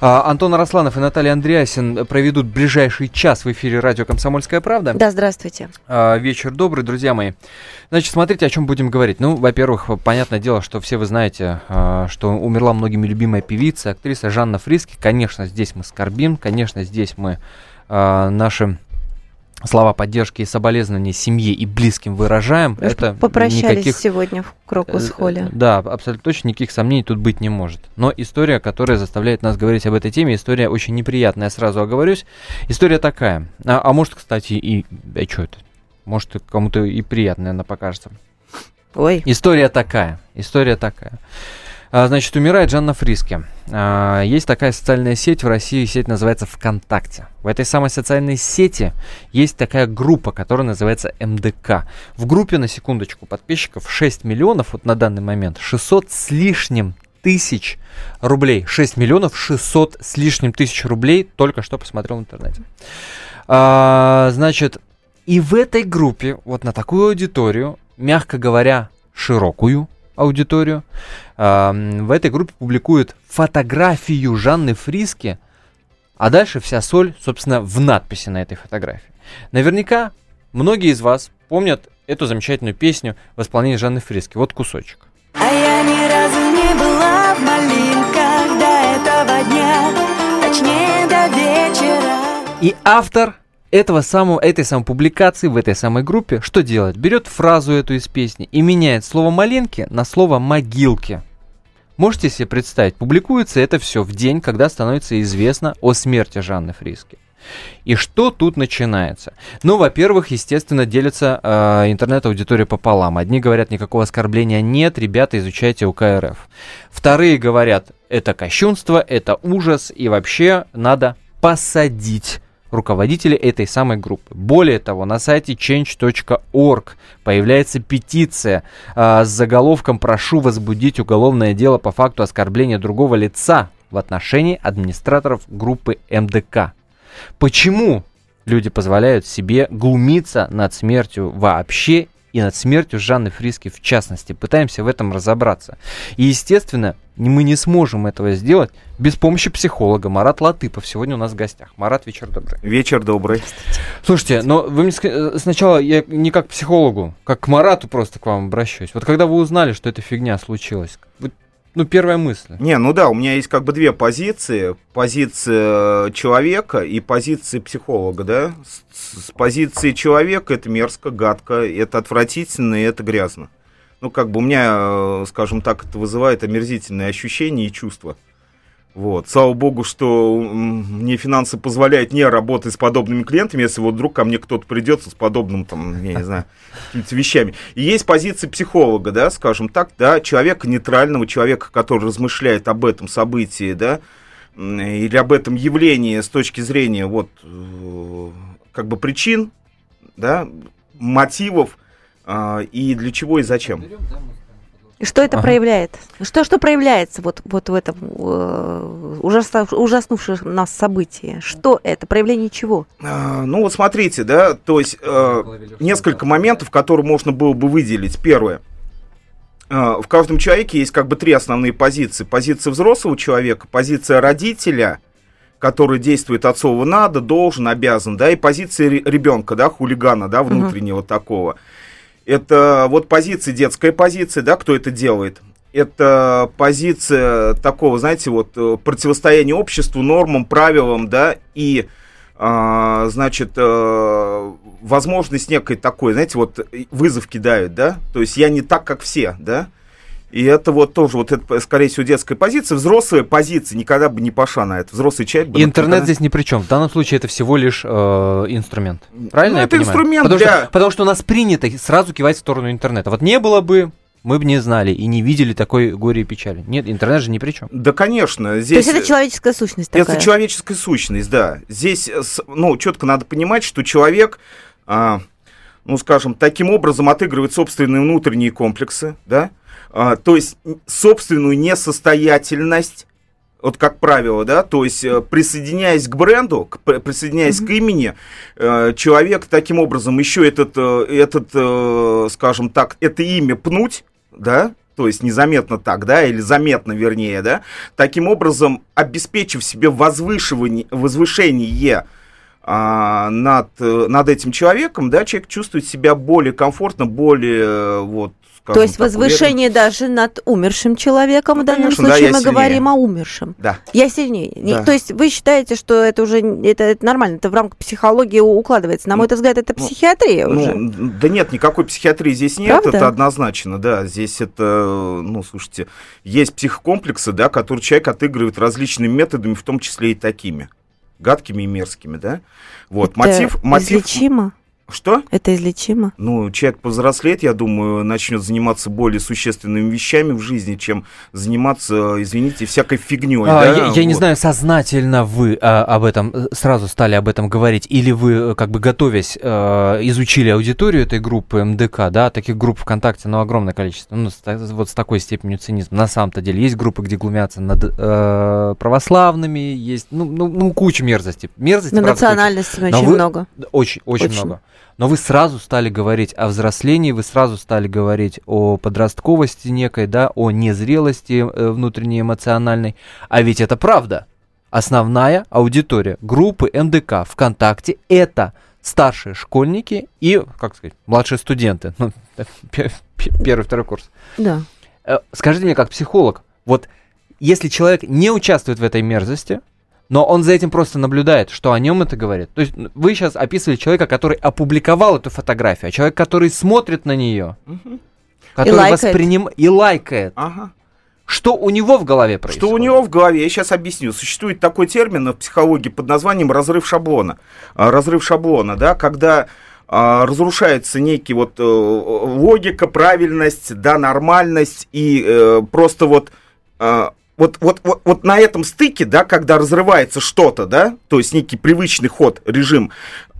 Антон Арасланов и Наталья Андреасин проведут ближайший час в эфире радио «Комсомольская правда». Да, здравствуйте. А, вечер добрый, друзья мои. Значит, смотрите, о чем будем говорить. Ну, во-первых, понятное дело, что все вы знаете, а, что умерла многими любимая певица, актриса Жанна Фриски. Конечно, здесь мы скорбим, конечно, здесь мы наши слова поддержки и соболезнования семье и близким выражаем. Вы это попрощались никаких... сегодня в Крокус-холле. Э, да, абсолютно точно никаких сомнений тут быть не может. Но история, которая заставляет нас говорить об этой теме, история очень неприятная, сразу оговорюсь. История такая. А, а может, кстати, и... А что это? Может, кому-то и приятная она покажется. Ой. История такая. История такая. А, значит, умирает Жанна Фриски. А, есть такая социальная сеть в России, сеть называется ВКонтакте. В этой самой социальной сети есть такая группа, которая называется МДК. В группе, на секундочку, подписчиков 6 миллионов, вот на данный момент, 600 с лишним тысяч рублей. 6 миллионов 600 с лишним тысяч рублей только что посмотрел в интернете. А, значит, и в этой группе, вот на такую аудиторию, мягко говоря, широкую, аудиторию. В этой группе публикуют фотографию Жанны Фриски, а дальше вся соль, собственно, в надписи на этой фотографии. Наверняка многие из вас помнят эту замечательную песню в исполнении Жанны Фриски. Вот кусочек. А я ни разу не была в малинках до этого дня, точнее до вечера. И автор этого самого, этой самой публикации в этой самой группе что делает? Берет фразу эту из песни и меняет слово «маленки» на слово «могилки». Можете себе представить, публикуется это все в день, когда становится известно о смерти Жанны Фриски. И что тут начинается? Ну, во-первых, естественно, делится э, интернет-аудитория пополам. Одни говорят, никакого оскорбления нет, ребята, изучайте УК РФ. Вторые говорят, это кощунство, это ужас, и вообще надо посадить руководители этой самой группы. Более того, на сайте change.org появляется петиция э, с заголовком «Прошу возбудить уголовное дело по факту оскорбления другого лица в отношении администраторов группы МДК». Почему люди позволяют себе глумиться над смертью вообще и над смертью Жанны Фриски в частности. Пытаемся в этом разобраться. И, естественно, мы не сможем этого сделать без помощи психолога. Марат Латыпов сегодня у нас в гостях. Марат, вечер добрый. Вечер добрый. Слушайте, но вы мне э, сначала я не как к психологу, как к Марату просто к вам обращаюсь. Вот когда вы узнали, что эта фигня случилась, вы ну, первая мысль. Не, ну да, у меня есть как бы две позиции. Позиция человека и позиция психолога, да. С, с позиции человека это мерзко, гадко, это отвратительно и это грязно. Ну, как бы у меня, э, скажем так, это вызывает омерзительные ощущения и чувства. Вот. Слава богу, что мне финансы позволяют не работать с подобными клиентами, если вот вдруг ко мне кто-то придется с подобным, там, я не знаю, вещами. И есть позиция психолога, да, скажем так, да, человека нейтрального, человека, который размышляет об этом событии, да, или об этом явлении с точки зрения вот э, как бы причин, да, мотивов, э, и для чего и зачем. И что это ага. проявляет? Что, что проявляется вот, вот в этом э, ужаснув, ужаснувшем нас событии? Что это? Проявление чего? А, ну вот смотрите, да, то есть э, несколько моментов, которые можно было бы выделить. Первое. Э, в каждом человеке есть как бы три основные позиции. Позиция взрослого человека, позиция родителя, который действует отцово надо, должен, обязан, да, и позиция ребенка, да, хулигана, да, внутреннего угу. такого. Это вот позиция, детская позиция, да, кто это делает. Это позиция такого, знаете, вот э, противостояния обществу, нормам, правилам, да, и, а, значит, а, возможность некой такой, знаете, вот вызов кидают, да, то есть я не так, как все, да, и это вот тоже, вот это, скорее всего, детская позиция. Взрослая позиция никогда бы не пошла на это. Взрослый человек бы... Интернет никогда... здесь ни при чем. В данном случае это всего лишь э, инструмент. Правильно ну, я это понимаю? инструмент потому для... Что, потому что у нас принято сразу кивать в сторону интернета. Вот не было бы мы бы не знали и не видели такой горе и печали. Нет, интернет же ни при чем. Да, конечно. Здесь... То есть это человеческая сущность такая? Это человеческая сущность, да. Здесь, ну, четко надо понимать, что человек, а, ну, скажем, таким образом отыгрывает собственные внутренние комплексы, да, то есть собственную несостоятельность, вот как правило, да, то есть э, присоединяясь к бренду, к, присоединяясь mm-hmm. к имени, э, человек таким образом еще этот, э, этот, э, скажем так, это имя пнуть, да, то есть незаметно так, да, или заметно, вернее, да, таким образом обеспечив себе возвышивание, возвышение а, над, над этим человеком, да, человек чувствует себя более комфортно, более э, вот то есть так, возвышение уверен. даже над умершим человеком ну, в данном конечно, случае да, мы сильнее. говорим о умершем. Да. Я сильнее. Да. То есть вы считаете, что это уже это, это нормально, это в рамках психологии укладывается. На мой взгляд, это ну, психиатрия ну, уже. Да нет, никакой психиатрии здесь нет, Правда? это однозначно, да. Здесь это, ну, слушайте, есть психокомплексы, да, которые человек отыгрывает различными методами, в том числе и такими гадкими и мерзкими, да? Вот, это мотив... мотив... Излечимо? Что? Это излечимо? Ну, человек повзрослеет, я думаю, начнет заниматься более существенными вещами в жизни, чем заниматься, извините, всякой фигней. А, да? Я, я вот. не знаю, сознательно вы а, об этом э, сразу стали об этом говорить, или вы, э, как бы готовясь, а, изучили аудиторию этой группы МДК, да, таких групп ВКонтакте, ну, огромное количество, ну, с, вот с такой степенью цинизма. На самом-то деле есть группы, где глумятся над а, православными, есть, ну, ну, ну куча мерзости. Мерзости, Но национальностей очень много. Очень, очень, очень много но вы сразу стали говорить о взрослении, вы сразу стали говорить о подростковости некой, да, о незрелости э, внутренней эмоциональной. А ведь это правда. Основная аудитория группы МДК ВКонтакте – это старшие школьники и, как сказать, младшие студенты. Ну, первый, второй курс. Да. Э, скажите мне, как психолог, вот если человек не участвует в этой мерзости, но он за этим просто наблюдает, что о нем это говорит. То есть вы сейчас описывали человека, который опубликовал эту фотографию, а человек, который смотрит на нее, угу. который воспринимает и лайкает. Ага. Что у него в голове происходит? Что у него в голове, я сейчас объясню. Существует такой термин в психологии под названием разрыв шаблона. А, разрыв шаблона, да, когда а, разрушается некий вот э, логика, правильность, да, нормальность и э, просто вот а, вот, вот, вот, вот на этом стыке, да, когда разрывается что-то, да, то есть некий привычный ход, режим,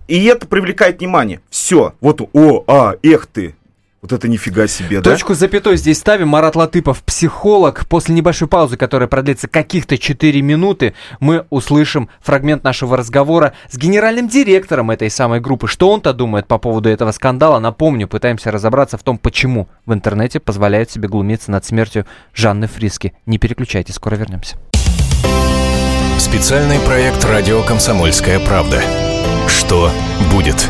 и это привлекает внимание. Все, вот, о, а, эх ты, вот это нифига себе, да? Точку запятой здесь ставим. Марат Латыпов, психолог. После небольшой паузы, которая продлится каких-то 4 минуты, мы услышим фрагмент нашего разговора с генеральным директором этой самой группы. Что он-то думает по поводу этого скандала? Напомню, пытаемся разобраться в том, почему в интернете позволяют себе глумиться над смертью Жанны Фриски. Не переключайтесь, скоро вернемся. Специальный проект «Радио Комсомольская правда». Что будет?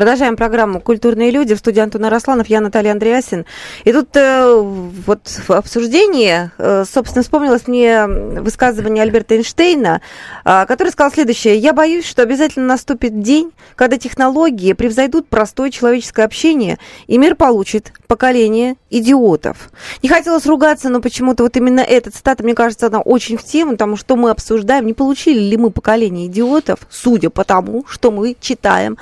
Продолжаем программу «Культурные люди». В студии Антон Арасланов, я Наталья Андреасин. И тут э, вот в обсуждении, э, собственно, вспомнилось мне высказывание Альберта Эйнштейна, э, который сказал следующее. «Я боюсь, что обязательно наступит день, когда технологии превзойдут простое человеческое общение, и мир получит поколение идиотов». Не хотелось ругаться, но почему-то вот именно эта цитата, мне кажется, она очень в тему, потому что мы обсуждаем, не получили ли мы поколение идиотов, судя по тому, что мы читаем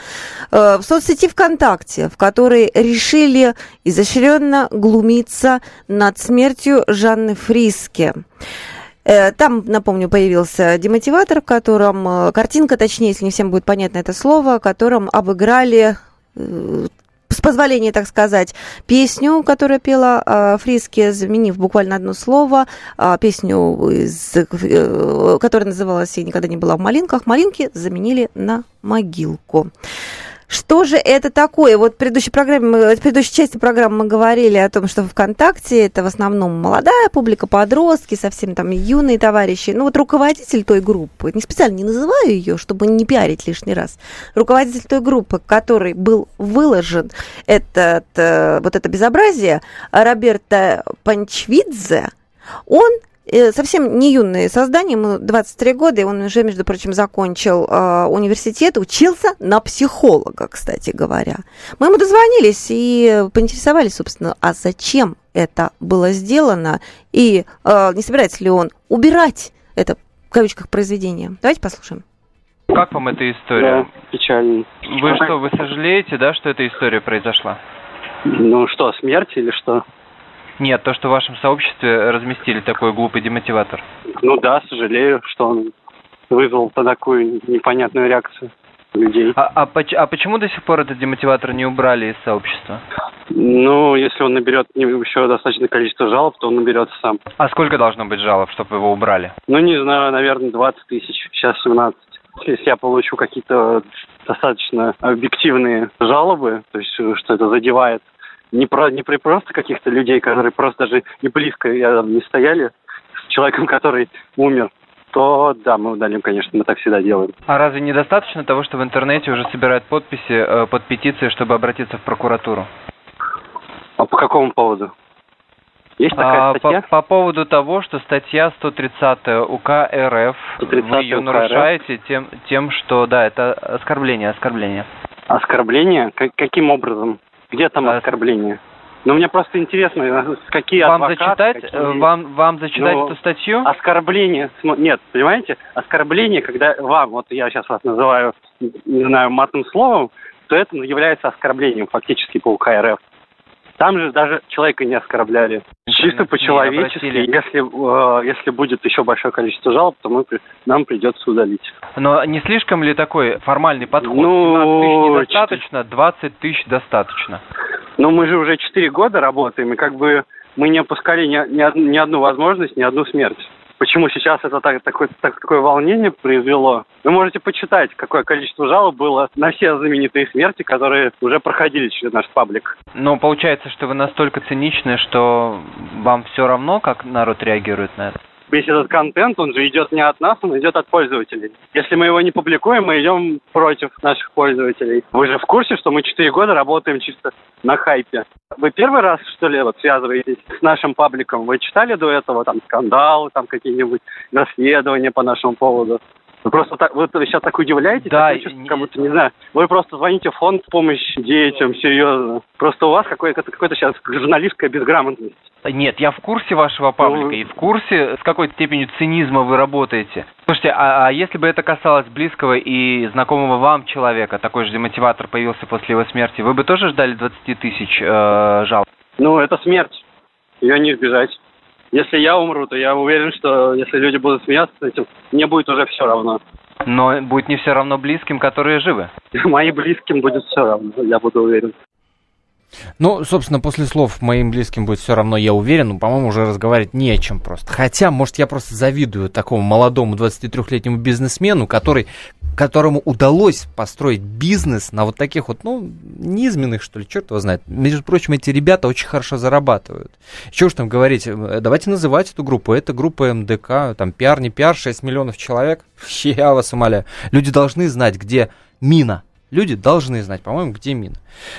э, в соцсети ВКонтакте, в которой решили изощренно глумиться над смертью Жанны Фриски. Э, там, напомню, появился демотиватор, в котором э, картинка, точнее, если не всем будет понятно это слово, в котором обыграли э, с позволения, так сказать, песню, которую пела э, Фриски, заменив буквально одно слово, э, песню, из, э, которая называлась «Я никогда не была в малинках», малинки заменили на могилку. Что же это такое? Вот в предыдущей, программе, в предыдущей части программы мы говорили о том, что ВКонтакте это в основном молодая публика, подростки, совсем там юные товарищи. Ну вот руководитель той группы, не специально не называю ее, чтобы не пиарить лишний раз, руководитель той группы, который был выложен этот, э, вот это безобразие, Роберто Панчвидзе, он совсем не юное создание, ему 23 года, и он уже, между прочим, закончил э, университет, учился на психолога, кстати говоря. Мы ему дозвонились и поинтересовались, собственно, а зачем это было сделано, и э, не собирается ли он убирать это, в кавычках, произведение. Давайте послушаем. Как вам эта история? Да, печально. Вы что, вы сожалеете, да, что эта история произошла? Ну что, смерть или что? Нет, то, что в вашем сообществе разместили такой глупый демотиватор. Ну да, сожалею, что он вызвал такую непонятную реакцию людей. А, а, а почему до сих пор этот демотиватор не убрали из сообщества? Ну, если он наберет еще достаточное количество жалоб, то он наберется сам. А сколько должно быть жалоб, чтобы его убрали? Ну, не знаю, наверное, 20 тысяч. Сейчас 17. Если я получу какие-то достаточно объективные жалобы, то есть что это задевает не, про, не при просто каких-то людей, которые просто даже и близко не стояли с человеком, который умер, то да, мы удалим, конечно, мы так всегда делаем. А разве недостаточно того, что в интернете уже собирают подписи э, под петицией, чтобы обратиться в прокуратуру? А по какому поводу? Есть такая а, статья? По, по поводу того, что статья 130 УК РФ, 130 вы ее УК нарушаете РФ? тем, тем, что, да, это оскорбление, оскорбление. Оскорбление? Как, каким образом? Где там а... оскорбление? Ну, мне просто интересно, какие вам адвокаты... Зачитать, какие... Вам, вам зачитать ну, эту статью? Оскорбление... Нет, понимаете? Оскорбление, когда вам, вот я сейчас вас называю, не знаю, матным словом, то это является оскорблением фактически по УК РФ. Там же даже человека не оскорбляли. Чисто по-человечески. Если, э, если будет еще большое количество жалоб, то мы, нам придется удалить. Но не слишком ли такой формальный подход? Ну, 17 тысяч недостаточно, 20 тысяч достаточно. Ну, мы же уже 4 года работаем, и как бы мы не опускали ни, ни, ни одну возможность, ни одну смерть почему сейчас это так, такое, так, такое волнение произвело. Вы можете почитать, какое количество жалоб было на все знаменитые смерти, которые уже проходили через наш паблик. Но получается, что вы настолько циничны, что вам все равно, как народ реагирует на это? Весь этот контент, он же идет не от нас, он идет от пользователей. Если мы его не публикуем, мы идем против наших пользователей. Вы же в курсе, что мы 4 года работаем чисто на хайпе. Вы первый раз, что ли, вот связываетесь с нашим пабликом? Вы читали до этого там скандалы, там какие-нибудь расследования по нашему поводу? Вы просто так, вы сейчас так удивляетесь, да, так, не... как будто, не знаю, вы просто звоните в фонд помощи детям, серьезно. Просто у вас какой-то какой сейчас журналистская безграмотность. Нет, я в курсе вашего паблика ну... и в курсе, с какой степенью цинизма вы работаете. Слушайте, а, а если бы это касалось близкого и знакомого вам человека, такой же демотиватор появился после его смерти, вы бы тоже ждали 20 тысяч э, жалоб? Ну, это смерть. Ее не избежать. Если я умру, то я уверен, что если люди будут смеяться с этим, мне будет уже все равно. Но будет не все равно близким, которые живы. Моим близким будет все равно, я буду уверен. Ну, собственно, после слов моим близким будет все равно, я уверен, ну, по-моему, уже разговаривать не о чем просто. Хотя, может, я просто завидую такому молодому 23-летнему бизнесмену, который, которому удалось построить бизнес на вот таких вот, ну, низменных, что ли, черт его знает. Между прочим, эти ребята очень хорошо зарабатывают. Чего уж там говорить, э, давайте называть эту группу. Это группа МДК, там, пиар, не пиар, 6 миллионов человек. Я вас умоляю. Люди должны знать, где мина Люди должны знать, по-моему, где мина.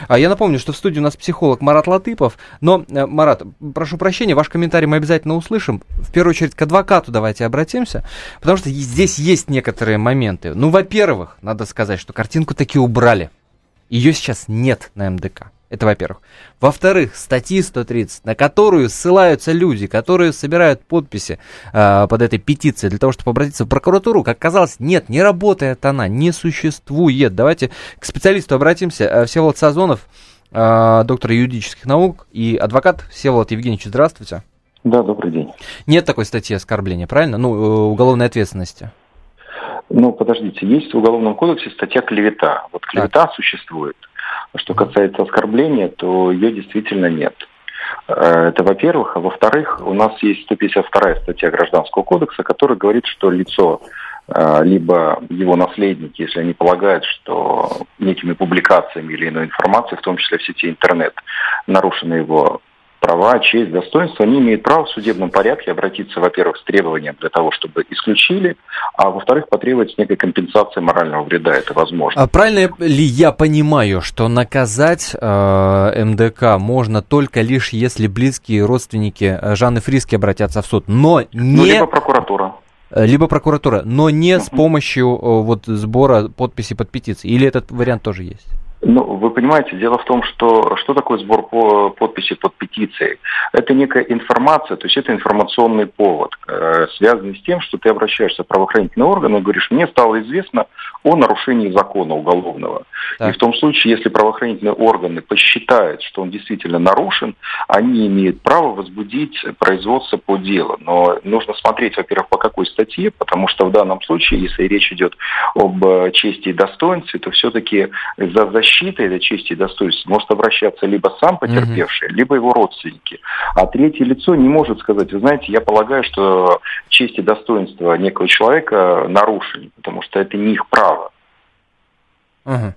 А я напомню, что в студии у нас психолог Марат Латыпов. Но, э, Марат, прошу прощения, ваш комментарий мы обязательно услышим. В первую очередь к адвокату давайте обратимся, потому что здесь есть некоторые моменты. Ну, во-первых, надо сказать, что картинку таки убрали. Ее сейчас нет на МДК. Это во-первых. Во-вторых, статьи 130, на которую ссылаются люди, которые собирают подписи э, под этой петицией для того, чтобы обратиться в прокуратуру, как казалось, нет, не работает она, не существует. Давайте к специалисту обратимся. Э, Всеволод Сазонов, э, доктор юридических наук и адвокат. Всеволод Евгеньевич, здравствуйте. Да, добрый день. Нет такой статьи оскорбления, правильно? Ну, э, уголовной ответственности. Ну, подождите, есть в Уголовном кодексе статья клевета. Вот клевета так. существует. Что касается оскорбления, то ее действительно нет. Э, это во-первых. А во-вторых, у нас есть 152 статья Гражданского кодекса, которая говорит, что лицо э, либо его наследники, если они полагают, что некими публикациями или иной информацией, в том числе в сети интернет, нарушены его права, честь, достоинство, они имеют право в судебном порядке обратиться, во-первых, с требованием для того, чтобы исключили, а во-вторых, потребовать некой компенсации морального вреда. Это возможно. А правильно ли я понимаю, что наказать э, МДК можно только лишь если близкие родственники э, Жанны Фриски обратятся в суд, но не... Ну, либо прокуратура. Э, либо прокуратура, но не uh-huh. с помощью вот сбора подписей под петицией. Или этот вариант тоже есть? Ну, вы понимаете, дело в том, что что такое сбор по подписи под петицией? Это некая информация, то есть это информационный повод, э, связанный с тем, что ты обращаешься в правоохранительные органы и говоришь, мне стало известно о нарушении закона уголовного. Так. И в том случае, если правоохранительные органы посчитают, что он действительно нарушен, они имеют право возбудить производство по делу. Но нужно смотреть, во-первых, по какой статье, потому что в данном случае, если речь идет об э, чести и достоинстве, то все-таки за защиту защиты этой чести и достоинства может обращаться либо сам потерпевший, угу. либо его родственники. А третье лицо не может сказать, вы знаете, я полагаю, что честь и достоинство некого человека нарушены, потому что это не их право. Угу.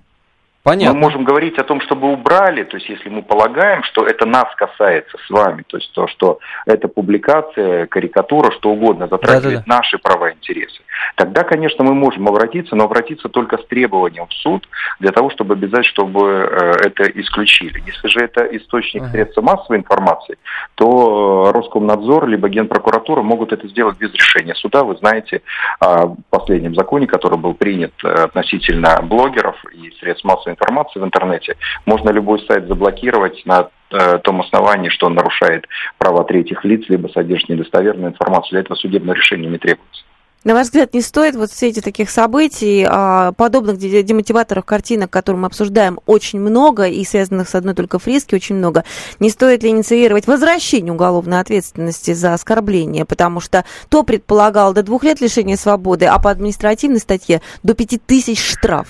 Понятно. Мы можем говорить о том, чтобы убрали, то есть если мы полагаем, что это нас касается с вами, то есть то, что эта публикация, карикатура, что угодно затрагивает Да-да-да. наши права и интересы, тогда, конечно, мы можем обратиться, но обратиться только с требованием в суд для того, чтобы обязать, чтобы э, это исключили. Если же это источник средств массовой информации, то Роскомнадзор либо Генпрокуратура могут это сделать без решения суда. Вы знаете о последнем законе, который был принят э, относительно блогеров и средств массовой информации в интернете, можно любой сайт заблокировать на э, том основании, что он нарушает права третьих лиц, либо содержит недостоверную информацию. Для этого судебное решение не требуется. На ваш взгляд, не стоит вот все эти таких событий, а, подобных демотиваторов картинок, которые мы обсуждаем, очень много, и связанных с одной только фриски очень много, не стоит ли инициировать возвращение уголовной ответственности за оскорбление, потому что то предполагал до двух лет лишения свободы, а по административной статье до пяти тысяч штраф?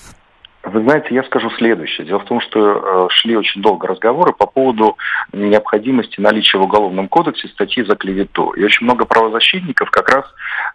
Вы знаете, я скажу следующее. Дело в том, что э, шли очень долго разговоры по поводу необходимости наличия в Уголовном кодексе статьи за клевету. И очень много правозащитников как раз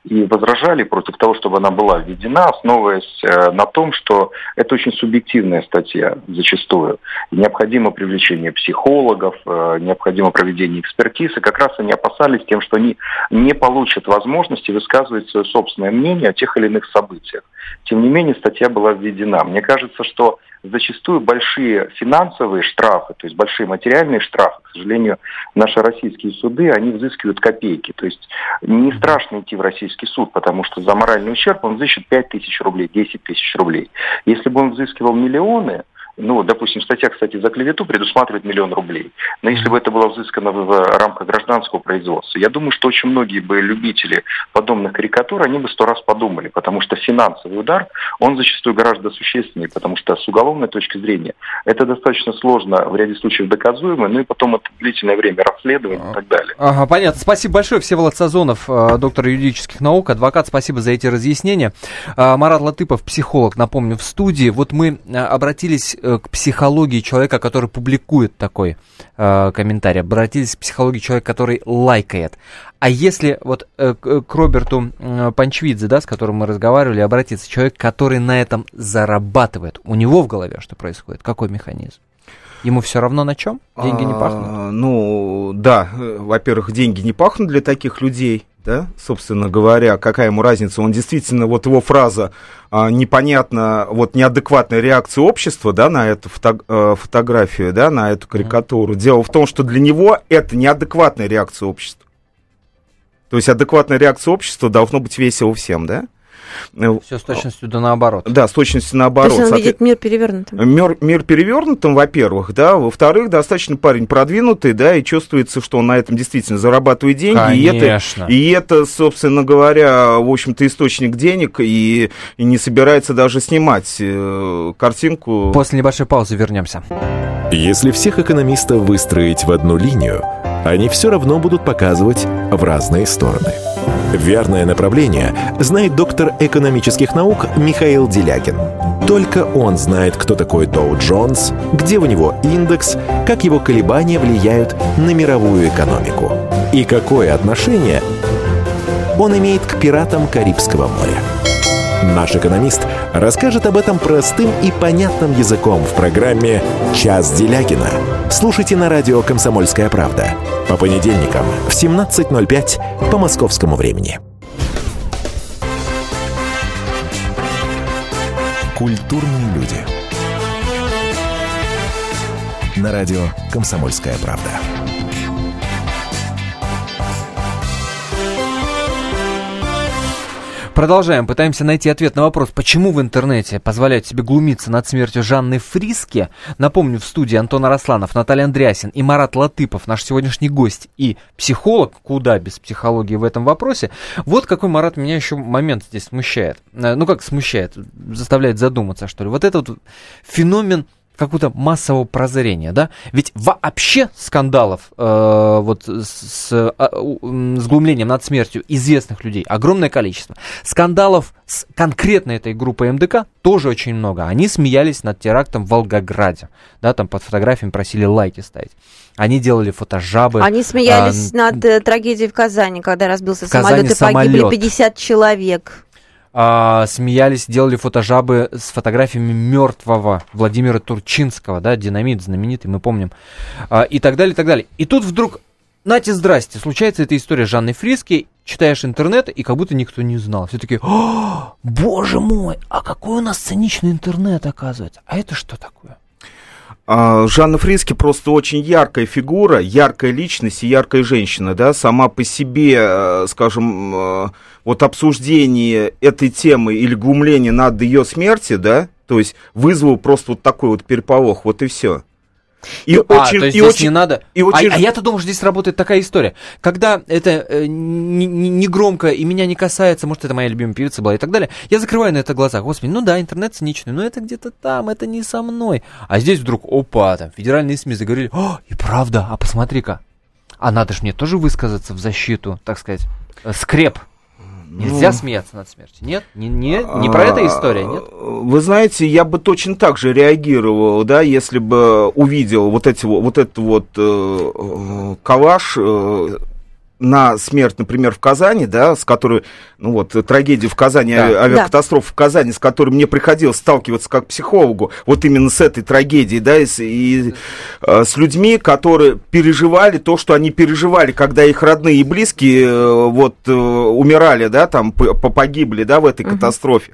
и возражали против того, чтобы она была введена, основываясь э, на том, что это очень субъективная статья зачастую. И необходимо привлечение психологов, э, необходимо проведение экспертиз. И как раз они опасались тем, что они не получат возможности высказывать свое собственное мнение о тех или иных событиях. Тем не менее, статья была введена. Мне кажется, что зачастую большие финансовые штрафы, то есть большие материальные штрафы, к сожалению, наши российские суды, они взыскивают копейки. То есть не страшно идти в российский суд, потому что за моральный ущерб он взыщет 5 тысяч рублей, 10 тысяч рублей. Если бы он взыскивал миллионы, ну, допустим, статья, кстати, за клевету предусматривает миллион рублей. Но если бы это было взыскано в рамках гражданского производства, я думаю, что очень многие бы любители подобных карикатур, они бы сто раз подумали, потому что финансовый удар, он зачастую гораздо существеннее, потому что с уголовной точки зрения это достаточно сложно, в ряде случаев доказуемо, ну и потом это длительное время расследования и так далее. Ага, понятно. Спасибо большое, Всеволод Сазонов, э, доктор юридических наук, адвокат, спасибо за эти разъяснения. Э, Марат Латыпов, психолог, напомню, в студии. Вот мы э, обратились Э, к психологии человека, который публикует такой э, комментарий, обратились к психологии человека, который лайкает. А если вот э, к Роберту э, Панчвидзе, да, с которым мы разговаривали, обратиться, человек, который на этом зарабатывает, у него в голове что происходит, какой механизм? Ему все равно на чем? Деньги не пахнут? А, ну, да, э, во-первых, деньги не пахнут для таких людей да, собственно говоря, какая ему разница, он действительно, вот его фраза а, непонятно, вот неадекватная реакция общества, да, на эту фото, а, фотографию, да, на эту карикатуру. Дело в том, что для него это неадекватная реакция общества. То есть адекватная реакция общества должно быть весело всем, да? Э, Все с точностью да наоборот. Да, с точностью наоборот. То есть он видит мир перевернутым. Мир, мир перевернутым, во-первых, да. Во-вторых, достаточно парень продвинутый, да, и чувствуется, что он на этом действительно зарабатывает деньги. Конечно. И это, и это, собственно говоря, в общем-то, источник денег, и, и не собирается даже снимать э, картинку. После небольшой паузы вернемся. Если всех экономистов выстроить в одну линию, они все равно будут показывать в разные стороны. Верное направление знает доктор экономических наук Михаил Делякин. Только он знает, кто такой Доу Джонс, где у него индекс, как его колебания влияют на мировую экономику и какое отношение он имеет к пиратам Карибского моря. Наш экономист расскажет об этом простым и понятным языком в программе «Час Делягина». Слушайте на радио «Комсомольская правда» по понедельникам в 17.05 по московскому времени. Культурные люди. На радио «Комсомольская правда». Продолжаем. Пытаемся найти ответ на вопрос, почему в интернете позволяют себе глумиться над смертью Жанны Фриски. Напомню, в студии Антон Арасланов, Наталья Андреасин и Марат Латыпов, наш сегодняшний гость и психолог, куда без психологии в этом вопросе. Вот какой, Марат, меня еще момент здесь смущает. Э, ну, как смущает, заставляет задуматься, что ли. Вот этот вот феномен какого-то массового прозрения, да? Ведь вообще скандалов э, вот с, э, с глумлением над смертью известных людей огромное количество. Скандалов с конкретно этой группой МДК тоже очень много. Они смеялись над терактом в Волгограде, да, там под фотографиями просили лайки ставить. Они делали фотожабы. Они смеялись а, над э, трагедией в Казани, когда разбился самолет и погибли 50 человек а, смеялись, делали фотожабы с фотографиями мертвого Владимира Турчинского, да, динамит знаменитый, мы помним, а, и так далее, и так далее. И тут вдруг, нате, здрасте, случается эта история с Жанной Фриски, читаешь интернет, и как будто никто не знал. Все таки боже мой, а какой у нас циничный интернет, оказывается. А это что такое? А, Жанна Фриски просто очень яркая фигура, яркая личность и яркая женщина, да, сама по себе, э, скажем, э, вот обсуждение этой темы или глумление над ее смерти, да, то есть вызвало просто вот такой вот переполох, вот и все. И а, очень, то есть и здесь очень, не надо. И очень... А, а я-то думал, что здесь работает такая история. Когда это э, не, не громко и меня не касается, может, это моя любимая певица была и так далее, я закрываю на это глаза. Господи, ну да, интернет циничный, но это где-то там, это не со мной. А здесь вдруг, опа, там федеральные СМИ заговорили, о, и правда, а посмотри-ка. А надо ж мне тоже высказаться в защиту, так сказать, э, скреп Нельзя ну, смеяться над смертью. Нет? Не, не, не про это история, нет? Вы знаете, я бы точно так же реагировал, да, если бы увидел вот эти вот этот вот э, э калаш э, на смерть, например, в Казани, да, с которой, ну вот, трагедия в Казани, да. авиакатастрофа да. в Казани, с которой мне приходилось сталкиваться как психологу, вот именно с этой трагедией, да, и, и э, с людьми, которые переживали то, что они переживали, когда их родные и близкие э, вот э, умирали, да, там погибли, да, в этой угу. катастрофе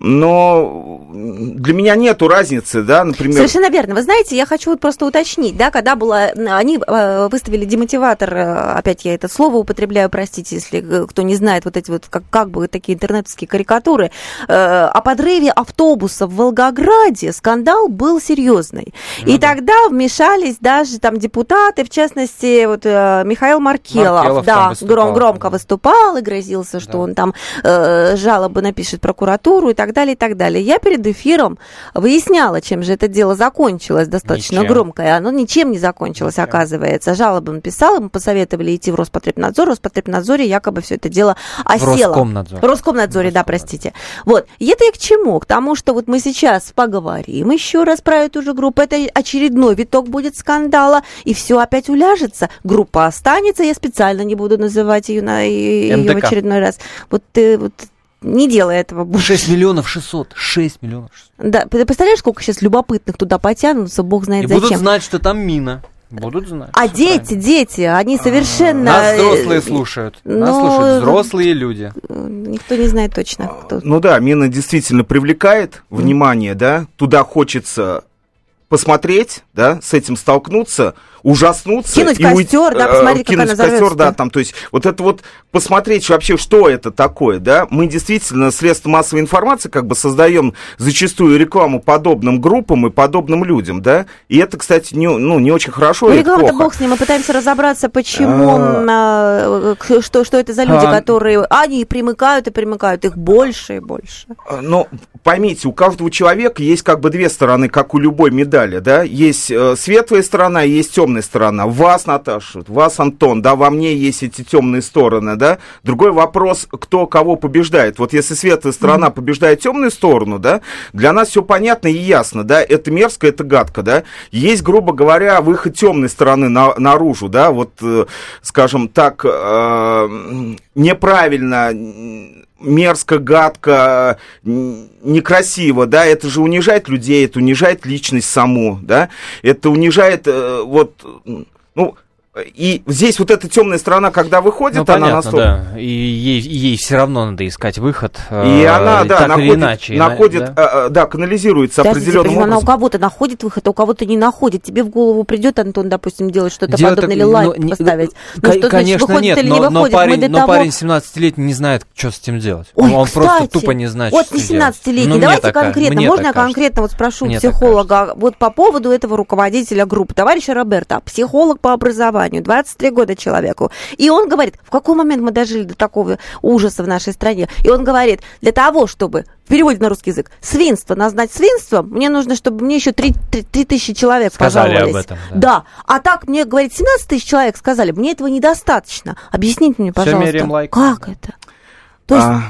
но для меня нету разницы, да, например... Совершенно верно. Вы знаете, я хочу вот просто уточнить, да, когда было... Они э, выставили демотиватор, э, опять я это слово употребляю, простите, если кто не знает вот эти вот как, как бы такие интернетовские карикатуры, э, о подрыве автобуса в Волгограде скандал был серьезный. Ну, И да. тогда вмешались даже там депутаты, в частности, вот Михаил Маркелов, Маркелов да, гром, громко выступал и грозился, что да. он там э, жалобы напишет прокуратуру и так так далее, и так далее. Я перед эфиром выясняла, чем же это дело закончилось достаточно ничем. громко, и оно ничем не закончилось, ничем. оказывается. Жалобы написала, мы посоветовали идти в Роспотребнадзор, в Роспотребнадзоре якобы все это дело осело. В Роскомнадзоре. В Роскомнадзоре, да, простите. Вот. И это я к чему? К тому, что вот мы сейчас поговорим еще раз про эту же группу, это очередной виток будет скандала, и все опять уляжется. Группа останется, я специально не буду называть ее, на, ее в очередной раз. Вот, э, вот не делай этого больше. 6 миллионов 600. 6 миллионов 600. Да, ты представляешь, сколько сейчас любопытных туда потянутся, бог знает И зачем. будут знать, что там мина. Будут знать. А дети, правильно. дети, они совершенно... Нас взрослые слушают. Нас Но... слушают взрослые люди. Никто не знает точно, кто. Ну да, мина действительно привлекает внимание, да. Туда хочется посмотреть, да, с этим столкнуться, ужаснуться. Кинуть и костер, уйти, да, посмотреть, кинуть как она костер, да, там, то есть вот это вот посмотреть вообще, что это такое, да. Мы действительно средства массовой информации как бы создаем зачастую рекламу подобным группам и подобным людям, да. И это, кстати, не, ну, не очень хорошо. Ну, реклама-то бог с ним, мы пытаемся разобраться, почему, а... что, что это за люди, а... которые, они примыкают и примыкают, их больше и больше. А, но поймите, у каждого человека есть как бы две стороны, как у любой медали, да. Есть э, светлая сторона, есть темная темная сторона. Вас, Наташа, вас, Антон, да, во мне есть эти темные стороны, да. Другой вопрос, кто кого побеждает. Вот если светлая сторона mm-hmm. побеждает темную сторону, да, для нас все понятно и ясно, да, это мерзко, это гадко, да. Есть, грубо говоря, выход темной стороны на, наружу, да, вот, э, скажем так, э, неправильно мерзко, гадко, некрасиво, да, это же унижает людей, это унижает личность саму, да, это унижает э, вот, ну, и здесь вот эта темная сторона, когда выходит, ну, она понятно, настолько... да. И ей, ей все равно надо искать выход. И э, она, да, так находит, или иначе. находит да? э, да, канализируется Подождите, определенным почему она у образом. кого-то находит выход, а у кого-то не находит. Тебе в голову придет, Антон, допустим, делать что-то Дело подобное так- или лайк ну, не- поставить. ну, Ну, что значит, конечно, выходит нет, или но, не но выходит? Парень, но того... парень 17-летний не знает, что с этим делать. Ой, он, он просто кстати, тупо не знает, Вот что не с этим делать. 17-летний. Ну, Давайте конкретно. Можно я конкретно вот спрошу психолога вот по поводу этого руководителя группы, товарища Роберта, психолог по образованию, 23 года человеку. И он говорит, в какой момент мы дожили до такого ужаса в нашей стране? И он говорит, для того, чтобы в переводе на русский язык, свинство назвать свинством, мне нужно, чтобы мне еще 3, тысячи человек Сказали пожаловались. об этом, да. да. А так мне, говорит, 17 тысяч человек сказали, мне этого недостаточно. Объясните мне, пожалуйста, как это? То есть А,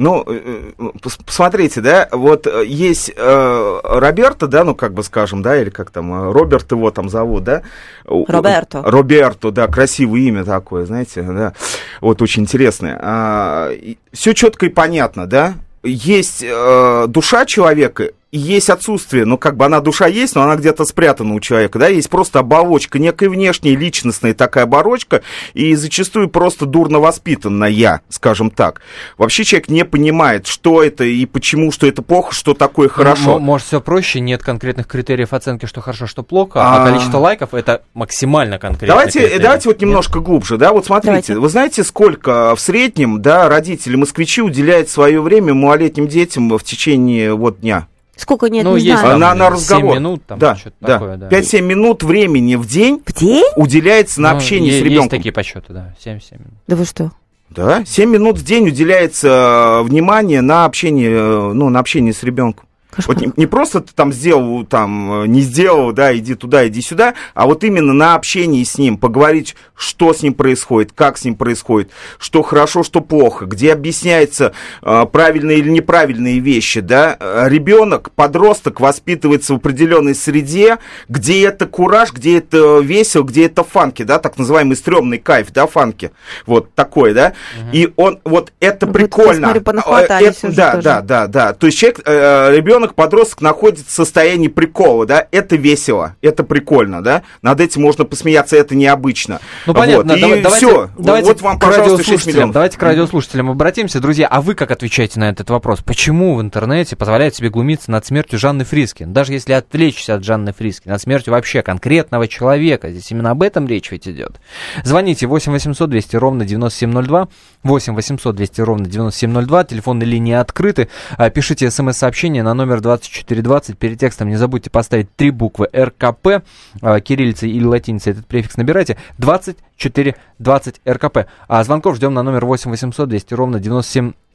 ну, э, э, пос- посмотрите, да, вот э, есть э, Роберто, да, ну, как бы скажем, да, или как там, Роберт его там зовут, да? Роберто. Роберто, да, красивое имя такое, знаете, да, вот очень интересное. все четко и понятно, да? Есть э, душа человека, есть отсутствие, ну, как бы она душа есть, но она где-то спрятана у человека, да, есть просто оболочка, некая внешняя личностная такая оборочка, и зачастую просто дурно воспитанная, скажем так. Вообще человек не понимает, что это и почему, что это плохо, что такое хорошо. М- Может, все проще, нет конкретных критериев оценки, что хорошо, что плохо, а, А. количество лайков это максимально конкретно. Давайте, давайте вот немножко глубже, да, вот смотрите, Давайте. вы знаете, сколько в среднем, да, родители москвичи уделяют свое время малолетним детям в течение вот дня? Сколько нет, Ну, не есть знаю. там на, на 7 разговор. минут, там да, что-то да. такое, да. 5-7 минут времени в день В день? уделяется на Ну, общение е- с ребенком. Есть такие подсчеты, да, 7-7 минут. Да вы что? Да, 7 минут в день уделяется э, внимание на общение, э, ну, на общение с ребенком. Кошмар. Вот не, не просто ты там сделал, там, э, не сделал, да, иди туда, иди сюда, а вот именно на общении с ним, поговорить, что с ним происходит, как с ним происходит, что хорошо, что плохо, где объясняются э, правильные или неправильные вещи, да. Э, Ребенок, подросток воспитывается в определенной среде, где это кураж, где это весело, где это фанки, да, так называемый стрёмный кайф, да, фанки, вот такой, да. И он, вот это Вот, прикольно. я смотрю, Э, это- да, да, да, да. То есть человек, э, ребенок, подросток находится в состоянии прикола, да, это весело, это прикольно, да, над этим можно посмеяться, это необычно. Ну, понятно, Вот, и давай- давайте, все, давайте вот вам, пожалуйста, 6 радиослушателям, миллионов. давайте к радиослушателям обратимся. Друзья, а вы как отвечаете на этот вопрос? Почему в интернете позволяют себе глумиться над смертью Жанны Фриски? Даже если отвлечься от Жанны Фриски, над смертью вообще конкретного человека. Здесь именно об этом речь ведь идет. Звоните 8 800 200 ровно 9702, 8 800 200 ровно 9702, телефонные линии открыты. А, Пишите смс-сообщение на номер 2420, перед текстом не забудьте поставить три буквы РКП, а, кириллицей или латиницей этот префикс набирайте, 2420 РКП. А звонков ждем на номер 8 800 200 ровно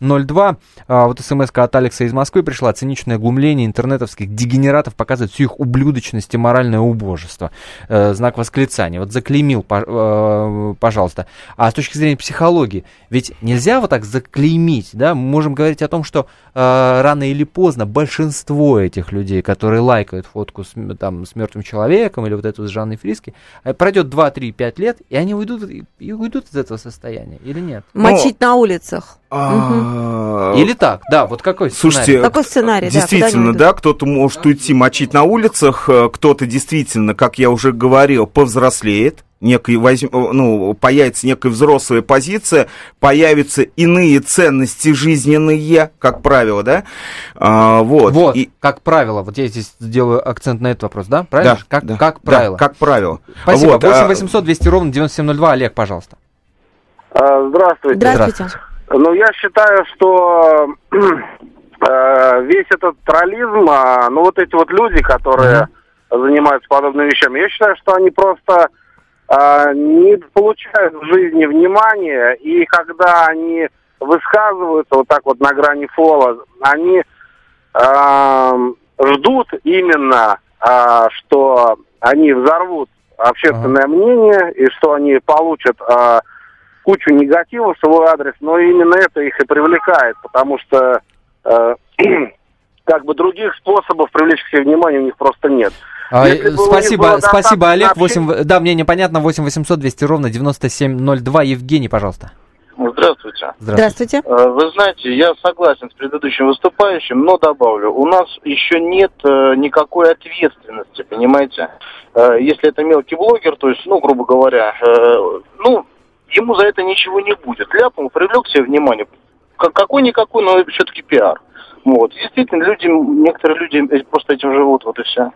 9702. А, вот смс от Алекса из Москвы пришла. Циничное глумление интернетовских дегенератов показывает всю их ублюдочность и моральное убожество. Э, знак восклицания. Вот заклеймил, э, пожалуйста. А с точки зрения психологии, ведь нельзя вот так заклеймить, да? Мы можем говорить о том, что э, рано или поздно большинство этих людей, которые лайкают фотку с, там, с мертвым человеком или вот эту с Жанной Фриски, пройдет 2, 3, 5 лет, и они уйдут, и, уйдут из этого состояния, или нет? Мочить на улицах. А, Или так, да, вот какой Слушайте, сценарий? Какой сценарий, да, Действительно, уйдут? да, кто-то может уйти мочить на улицах, э, кто-то действительно, как я уже говорил, повзрослеет, некий возьм- э, ну, появится некая взрослая позиция, появятся иные ценности жизненные, как правило, да, А, вот. Вот, И- как правило, вот я здесь сделаю акцент на этот вопрос, да? Правильно? да, как, да, как да, правило. как правило. Спасибо. Вот, 8 а, 800 200 ровно 9702. Олег, пожалуйста. А, Здравствуйте. Здравствуйте. Ну, я считаю, что э, весь этот троллизм, а, ну, вот эти вот люди, которые занимаются подобными вещами, я считаю, что они просто а, не получают в жизни внимания, и когда они высказываются вот так вот на грани фола, они ам, ждут именно, а, что они взорвут общественное мнение, и что они получат а, кучу негатива в свой адрес, но именно это их и привлекает, потому что э, как бы других способов привлечь к себе внимание у них просто нет. А, спасибо, было спасибо, Олег. общения- 8, да, мне непонятно. 8 800 200 ровно 9702. Евгений, пожалуйста. Здравствуйте. Здравствуйте. Э, Вы знаете, я согласен с предыдущим выступающим, но добавлю, у нас еще нет э, никакой ответственности, понимаете? Э, Если это мелкий блогер, то есть, ну, грубо говоря, ну, ему за это ничего не будет. Ляпнул, привлек себе внимание. Как- Какой-никакой, но все-таки пиар. Вот. Действительно, люди, некоторые люди э, просто этим живут, вот и все.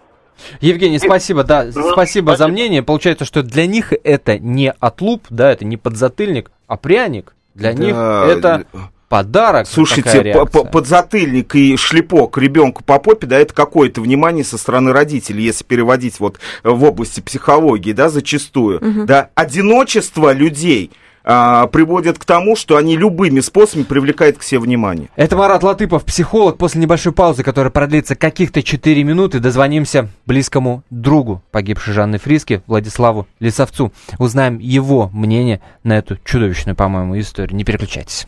Евгений, спасибо, да, Ну, спасибо за спасибо. мнение. Получается, что для них это не отлуп, да, это не подзатыльник, а пряник. Для них Да, это подарок. Слушайте, подзатыльник и шлепок ребенку по попе, да, это какое-то внимание со стороны родителей, если переводить вот в области психологии, да, зачастую. Да, одиночество людей а, приводит к тому, что они любыми способами привлекают к себе внимание. Это Марат Латыпов, психолог. После небольшой паузы, которая продлится каких-то 4 минуты, дозвонимся близкому другу погибшей Жанны Фриски, Владиславу Лисовцу. Узнаем его мнение на эту чудовищную, по-моему, историю. Не переключайтесь.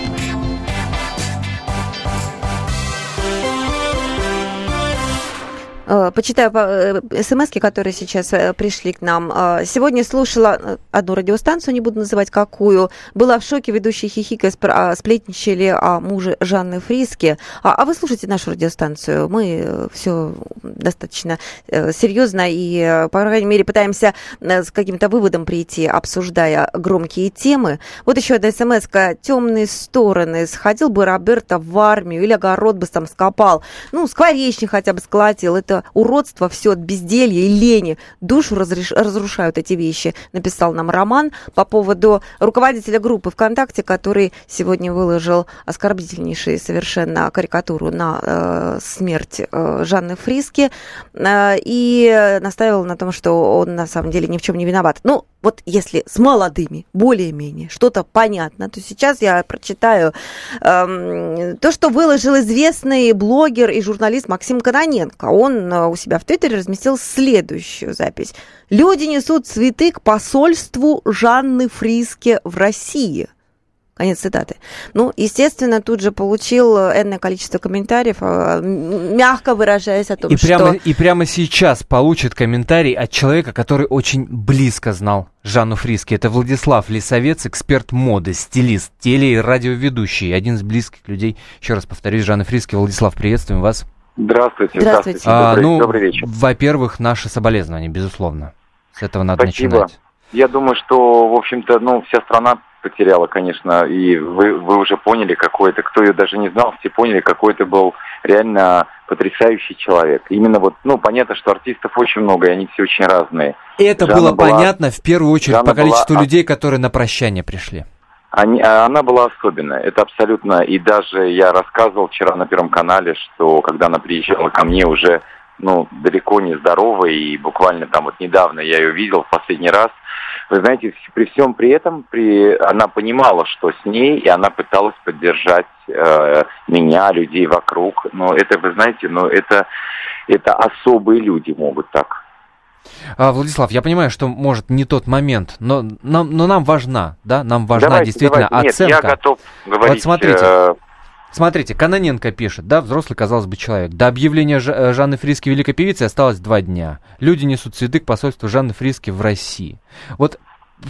Почитаю смс, которые сейчас э, пришли к нам. Э, Сегодня слушала э, одну радиостанцию, не буду называть какую. Была в шоке, ведущие а, сплетничали о муже Жанны Фриски. А, а вы слушайте нашу радиостанцию. Мы все достаточно э, серьезно и, э, по крайней мере, пытаемся э, с каким-то выводом прийти, обсуждая громкие темы. Вот еще одна смс Темные стороны. Сходил бы Роберто в армию или огород бы сам скопал. Ну, скворечник хотя бы сколотил. Это уродство все от безделья и лени. Душу разреш- разрушают эти вещи, написал нам Роман по поводу руководителя группы ВКонтакте, который сегодня выложил оскорбительнейшую совершенно карикатуру на э, смерть э, Жанны Фриски э, и настаивал на том, что он на самом деле ни в чем не виноват. Ну, вот если с молодыми более-менее что-то понятно, то сейчас я прочитаю эм, то, что выложил известный блогер и журналист Максим Каноненко. Он э, у себя в Твиттере разместил следующую запись. Люди несут цветы к посольству Жанны Фриски в России. Конец цитаты. Ну, естественно, тут же получил э, энное количество комментариев, э, мягко выражаясь о том, И прямо, что... и прямо сейчас получит комментарий от человека, который очень близко знал Жанну Фриски. Это Владислав Лисовец, эксперт моды, стилист, теле- и радиоведущий, один из близких людей, еще раз повторюсь, Жанны Фриски. Владислав, приветствуем вас. Здравствуйте. Здравствуйте. А, Добрый, ну, добрый вечер. во-первых, наши соболезнования, безусловно. С этого надо Спасибо. начинать. Я думаю, что, в общем-то, ну, вся страна потеряла, конечно, и вы, вы уже поняли, какой это, кто ее даже не знал, все поняли, какой это был реально потрясающий человек. Именно вот, ну, понятно, что артистов очень много, и они все очень разные. И это Жанна было была- понятно в первую очередь Жанна по количеству была- людей, которые на прощание пришли. Они, а она была особенная, это абсолютно, и даже я рассказывал вчера на Первом канале, что когда она приезжала ко мне уже, ну, далеко не здоровой, и буквально там вот недавно я ее видел в последний раз, вы знаете, при всем при этом, при, она понимала, что с ней, и она пыталась поддержать э, меня, людей вокруг, но это, вы знаете, ну, это, это особые люди могут так. А, Владислав, я понимаю, что может не тот момент, но нам, но нам важна, да, нам важна Давайте, действительно давайте. Нет, оценка. я готов говорить... смотрите, э, Смотрите, Каноненко пишет, да, взрослый, казалось бы, человек. До объявления Ж- э, Жанны Фриски великой певицей осталось два дня. Люди несут цветы к посольству Жанны Фриски в России. Вот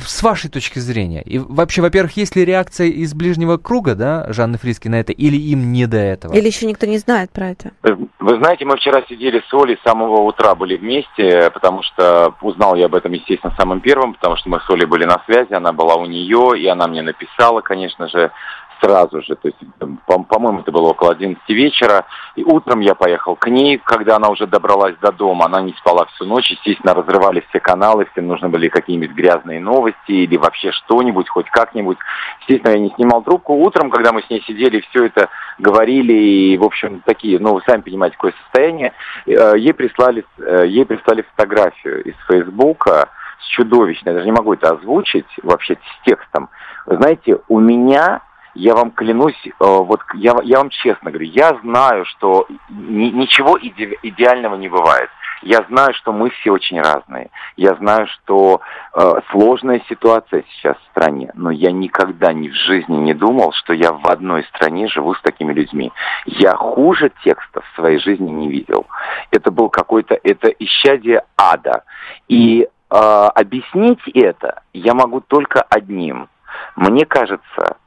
с вашей точки зрения, и вообще, во-первых, есть ли реакция из ближнего круга, да, Жанны Фриски на это, или им не до этого? Или еще никто не знает про это? Вы знаете, мы вчера сидели с Олей, с самого утра были вместе, потому что узнал я об этом, естественно, самым первым, потому что мы с Олей были на связи, она была у нее, и она мне написала, конечно же, сразу же, то есть, по- по-моему, это было около 11 вечера, и утром я поехал к ней, когда она уже добралась до дома, она не спала всю ночь, естественно, разрывали все каналы, всем нужны были какие-нибудь грязные новости или вообще что-нибудь, хоть как-нибудь. Естественно, я не снимал трубку. Утром, когда мы с ней сидели, все это говорили, и, в общем, такие, ну, вы сами понимаете, какое состояние, э, ей прислали, э, ей прислали фотографию из Фейсбука, с чудовищной, я даже не могу это озвучить вообще с текстом. Знаете, у меня я вам клянусь, э, вот я, я вам честно говорю, я знаю, что ни, ничего иде, идеального не бывает. Я знаю, что мы все очень разные. Я знаю, что э, сложная ситуация сейчас в стране, но я никогда ни в жизни не думал, что я в одной стране живу с такими людьми. Я хуже текста в своей жизни не видел. Это был какой-то, это исчадие ада. И э, объяснить это я могу только одним. Мне кажется,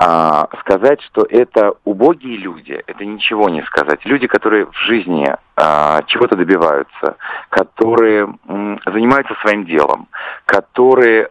а, сказать, что это убогие люди, это ничего не сказать. Люди, которые в жизни а, чего-то добиваются, которые м, занимаются своим делом, которые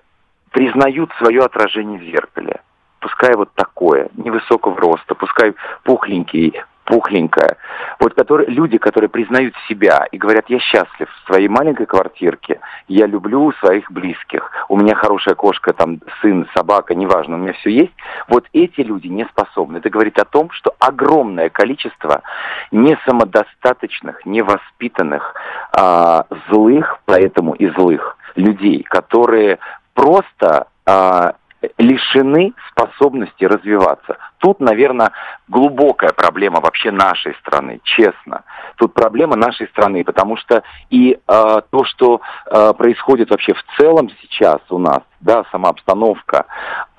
признают свое отражение в зеркале. Пускай вот такое, невысокого роста, пускай пухленький, пухленькая. Вот которые, люди, которые признают себя и говорят, я счастлив в своей маленькой квартирке, я люблю своих близких, у меня хорошая кошка, там, сын, собака, неважно, у меня все есть. Вот эти люди не способны. Это говорит о том, что огромное количество не самодостаточных, невоспитанных, а, злых, поэтому и злых людей, которые просто а, лишены способности развиваться. Тут, наверное, глубокая проблема вообще нашей страны, честно. Тут проблема нашей страны, потому что и э, то, что э, происходит вообще в целом сейчас у нас, да, сама обстановка,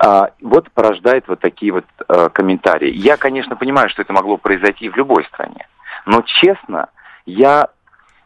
э, вот порождает вот такие вот э, комментарии. Я, конечно, понимаю, что это могло произойти в любой стране, но честно, я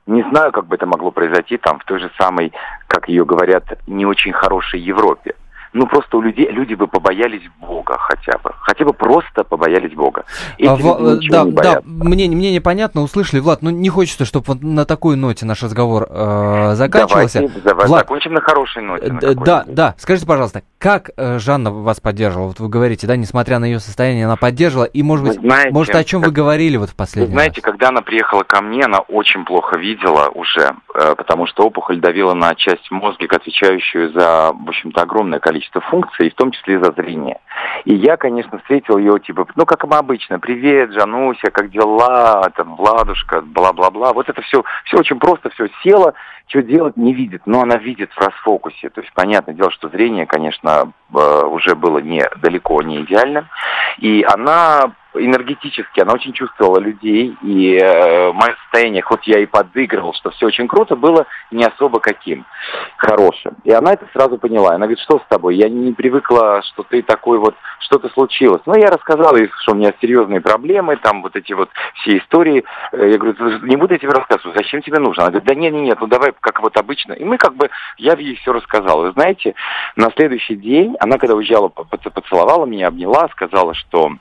не знаю, как бы это могло произойти там в той же самой, как ее говорят, не очень хорошей Европе ну просто у людей люди бы побоялись Бога хотя бы, хотя бы просто побоялись Бога. Эти а, люди да, не да, мне мне непонятно, услышали, Влад, ну не хочется, чтобы вот на такой ноте наш разговор э, заканчивался. Давайте, давай, Влад, закончим на хорошей ноте. На э, да, да. Скажите, пожалуйста, как э, Жанна вас поддерживала? Вот вы говорите, да, несмотря на ее состояние, она поддерживала, и может быть, знаете, может о чем как, вы говорили вот в последний знаете, раз? когда она приехала ко мне, она очень плохо видела уже, э, потому что опухоль давила на часть мозга, отвечающую за, в общем-то, огромное количество функций, в том числе и за зрение. И я, конечно, встретил ее, типа, ну, как мы обычно, привет, Жануся, как дела, там, Владушка, бла-бла-бла. Вот это все, все очень просто, все село, что делать не видит, но она видит в расфокусе. То есть, понятное дело, что зрение, конечно, э, уже было не, далеко не идеальным. И она энергетически, она очень чувствовала людей, и э, мое состояние, хоть я и подыгрывал, что все очень круто, было не особо каким хорошим. И она это сразу поняла. Она говорит, что с тобой? Я не привыкла, что ты такой вот, что-то случилось. Ну, я рассказал ей, что у меня серьезные проблемы, там вот эти вот все истории. Э, я говорю, не буду я тебе рассказывать, зачем тебе нужно? Она говорит, да нет, нет, нет, ну давай, как вот обычно. И мы как бы, я ей все рассказал. И знаете, на следующий день, она когда уезжала, поцеловала меня, обняла, сказала, что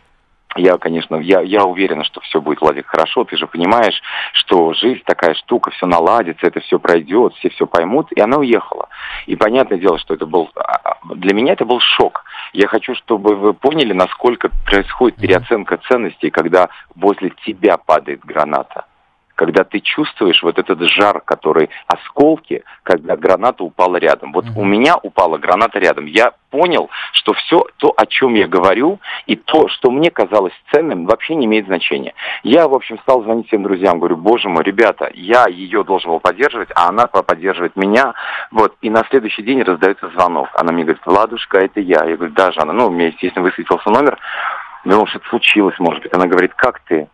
я, конечно, я, я уверена, что все будет, Владик, хорошо. Ты же понимаешь, что жизнь такая штука, все наладится, это все пройдет, все все поймут. И она уехала. И понятное дело, что это был... А, а, для меня это был шок. Я хочу, чтобы вы поняли, насколько происходит переоценка ценностей, когда возле тебя падает граната когда ты чувствуешь вот этот жар, который осколки, когда граната упала рядом. Вот у меня упала граната рядом. Я понял, что все то, о чем я говорю, и то, что мне казалось ценным, вообще не имеет значения. Я, в общем, стал звонить всем друзьям, говорю, боже мой, ребята, я ее должен был поддерживать, а она поддерживает меня. Вот, и на следующий день раздается звонок. Она мне говорит, Ладушка, это я. Я говорю, да, Жанна, ну, у меня, естественно, высветился номер. Ну, что-то случилось, может быть. Она говорит, как ты?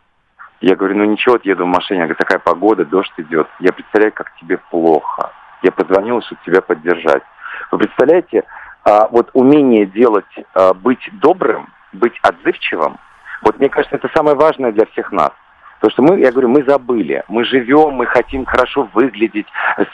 Я говорю, ну ничего, вот еду в машине. Она говорит, такая погода, дождь идет. Я представляю, как тебе плохо. Я позвонил, чтобы тебя поддержать. Вы представляете, а, вот умение делать, а, быть добрым, быть отзывчивым, вот мне кажется, это самое важное для всех нас. Потому что мы, я говорю, мы забыли. Мы живем, мы хотим хорошо выглядеть,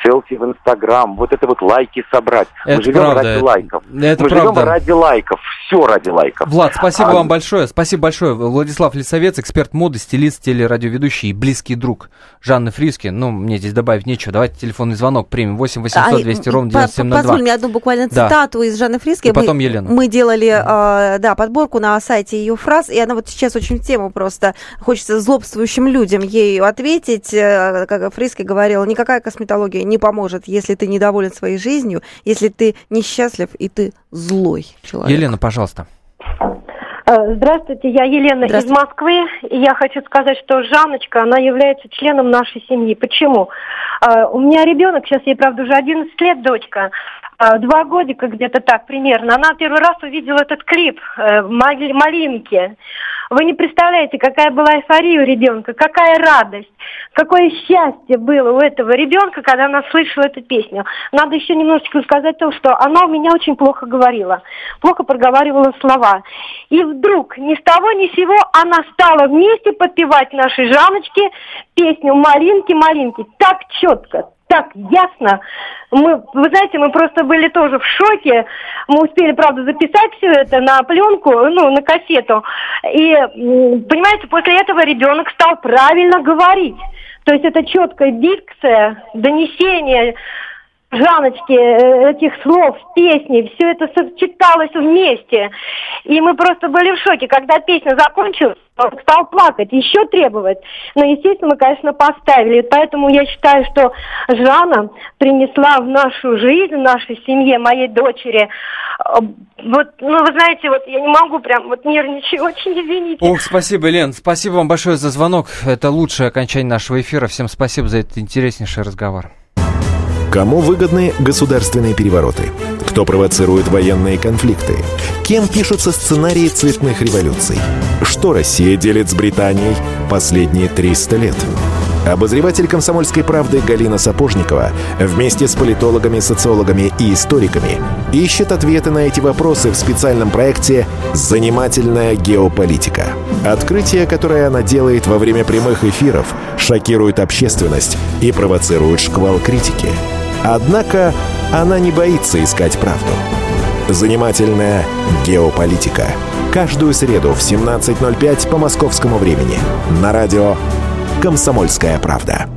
селфи в Инстаграм, вот это вот лайки собрать. Это мы живем правда. ради лайков. Это мы правда. живем ради лайков. Все ради лайков. Влад, спасибо а... вам большое. Спасибо большое. Владислав Лисовец, эксперт моды, стилист, телерадиоведущий и близкий друг Жанны Фриски. Ну, мне здесь добавить нечего. Давайте телефонный звонок примем. 8 800 200 ровно 9702. Позволь мне одну буквально цитату да. из Жанны Фриски. И потом Елена. Мы делали, э, да, подборку на сайте ее фраз, и она вот сейчас очень в тему просто. Хочется злобствующим людям ей ответить. Э, как Фриски говорила, никакая косметология не поможет, если ты недоволен своей жизнью, если ты несчастлив и ты злой человек. Елена, пожалуйста. Э, здравствуйте, я Елена из Москвы. И я хочу сказать, что Жанночка, она является членом нашей семьи. Почему? Э, у меня ребенок, сейчас ей, правда, уже 11 лет, дочка. Два годика где-то так примерно. Она первый раз увидела этот клип «Малинки». Вы не представляете, какая была эйфория у ребенка, какая радость, какое счастье было у этого ребенка, когда она слышала эту песню. Надо еще немножечко сказать то, что она у меня очень плохо говорила, плохо проговаривала слова. И вдруг ни с того ни с сего она стала вместе подпевать нашей Жаночке песню «Малинки, малинки». Так четко, так ясно. Мы, вы знаете, мы просто были тоже в шоке. Мы успели, правда, записать все это на пленку, ну, на кассету. И, понимаете, после этого ребенок стал правильно говорить. То есть это четкая дикция, донесение Жаночки, э, этих слов, песни, все это сочеталось вместе. И мы просто были в шоке. Когда песня закончилась, он стал плакать, еще требовать. Но, естественно, мы, конечно, поставили. Поэтому я считаю, что Жанна принесла в нашу жизнь, в нашей семье, моей дочери, э, вот, ну, вы знаете, вот я не могу прям вот нервничать, очень извините. Ох, спасибо, Лен, спасибо вам большое за звонок. Это лучшее окончание нашего эфира. Всем спасибо за этот интереснейший разговор. Кому выгодны государственные перевороты? Кто провоцирует военные конфликты? Кем пишутся сценарии цветных революций? Что Россия делит с Британией последние 300 лет? Обозреватель «Комсомольской правды» Галина Сапожникова вместе с политологами, социологами и историками ищет ответы на эти вопросы в специальном проекте «Занимательная геополитика». Открытие, которое она делает во время прямых эфиров, шокирует общественность и провоцирует шквал критики – Однако она не боится искать правду. Занимательная геополитика. Каждую среду в 17.05 по московскому времени. На радио «Комсомольская правда».